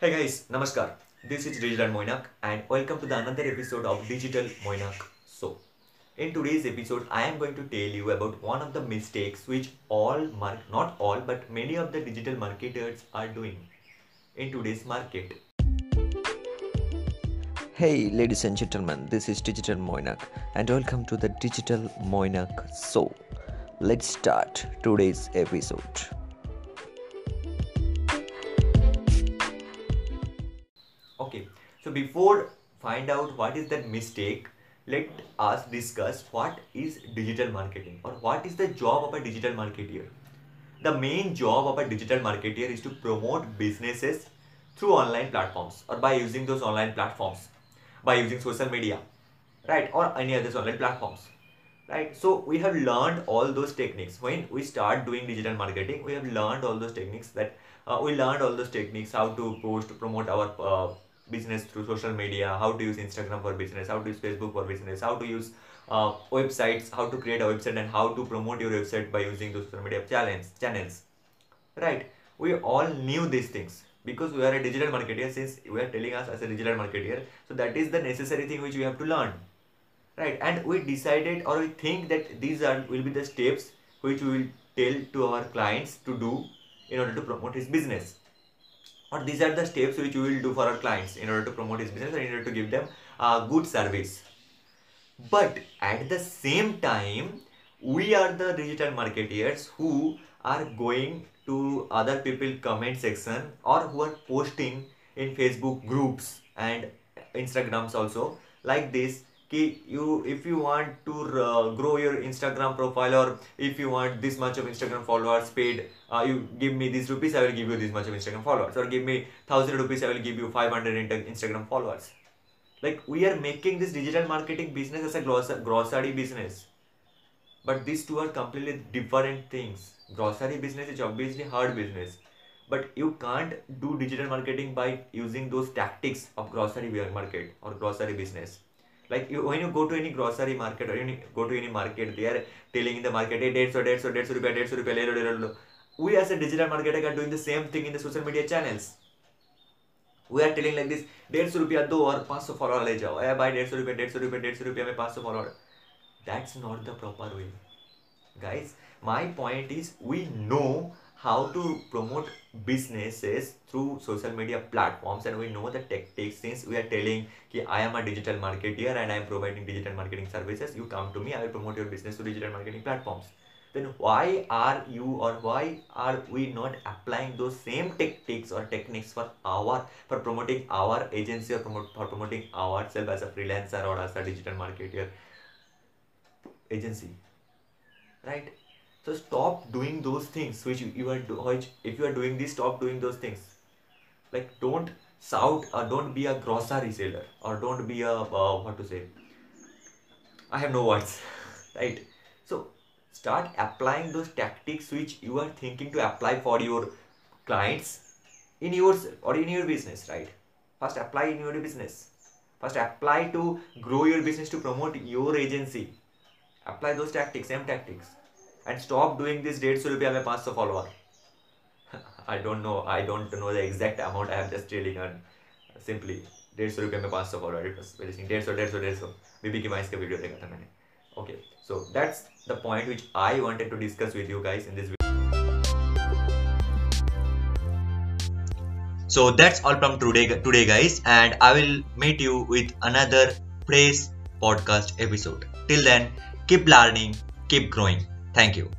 Hey guys, Namaskar. This is Digital Mainak and welcome to the another episode of Digital Mainak So, In today's episode, I am going to tell you about one of the mistakes which all, mark not all, but many of the digital marketers are doing in today's market. Hey, ladies and gentlemen, this is Digital Mainak, and welcome to the Digital Mainak So, Let's start today's episode. Okay, so before find out what is that mistake, let us discuss what is digital marketing or what is the job of a digital marketer. The main job of a digital marketer is to promote businesses through online platforms or by using those online platforms, by using social media, right, or any other online platforms right so we have learned all those techniques when we start doing digital marketing we have learned all those techniques that uh, we learned all those techniques how to post promote our uh, business through social media? How to use instagram for business? How to use facebook for business? How to use uh, websites? How to create a website and how to promote your website by using those social media channels channels? Right. We all knew these things because we are a digital marketer since we are telling us as a digital marketer so that is the necessary thing which we have to learn. Right. And we decided or we think that these are will be the steps which we will tell to our clients to do in order to promote his business or these are the steps which we will do for our clients in order to promote his business or in order to give them a good service. But at the same time we are the digital marketeers who are going to other people comment section or who are posting in facebook groups and instagrams also like this if you want to uh, grow your instagram profile or if you want this much of instagram followers paid uh, you give me these rupees i will give you this much of instagram followers. Or give me 1000 rupees i will give you 500 instagram followers. Like we are making this digital marketing business as a gross- grocery business. But these two are completely different things. Grocery business is obviously hard business. But you can't do digital marketing by using those tactics of grocery market or grocery business like you, when you go to any grocery market or any go to any market they are telling in the market hey dates or dates or dates rupiah dates rupiah le le le we as a digital marketer are doing the same thing in the social media channels we are telling like this डेढ़ सौ रुपया दो और पाँच सौ follower ले जाओ अरे भाई डेढ़ सौ रुपये डेढ़ सौ रुपये डेढ़ सौ रुपया में पाँच सौ follower that's not the proper way guys my point is we know how to promote businesses through social media platforms and we know the tactics since we are telling कि I am a digital marketer and I am providing digital marketing services. You come to me I will promote your business through digital marketing platforms. Then why are you or why are we not applying those same tactics or techniques for our for promoting our agency or promote, for promoting ourselves as a freelancer or as a digital marketer agency? Right so stop doing those things which you, are do, which if you are doing this stop doing those things. Like don't shout or don't be a grocery seller or don't be a uh, what to say i have no words right? So start applying those tactics which you are thinking to apply for your clients in yours or in your business right? First apply in your business. First apply to grow your business to promote your agency. Apply those tactics same tactics and stop doing this डेढ़ सौ रुपया में पाँच सौ follower I don't know I don't know the exact amount I have just really earn simply डेढ़ सौ रुपये में पाँच सौ फॉलोअर डेढ़ सौ डेढ़ सौ डेढ़ सौ. बीबी की माइस का वीडियो देखा था मैंने. Okay so that's the point which I wanted to discuss with you in this So that's all from today today guys and I will meet you with another praise podcast episode. Till then keep learning, keep growing. Thank you.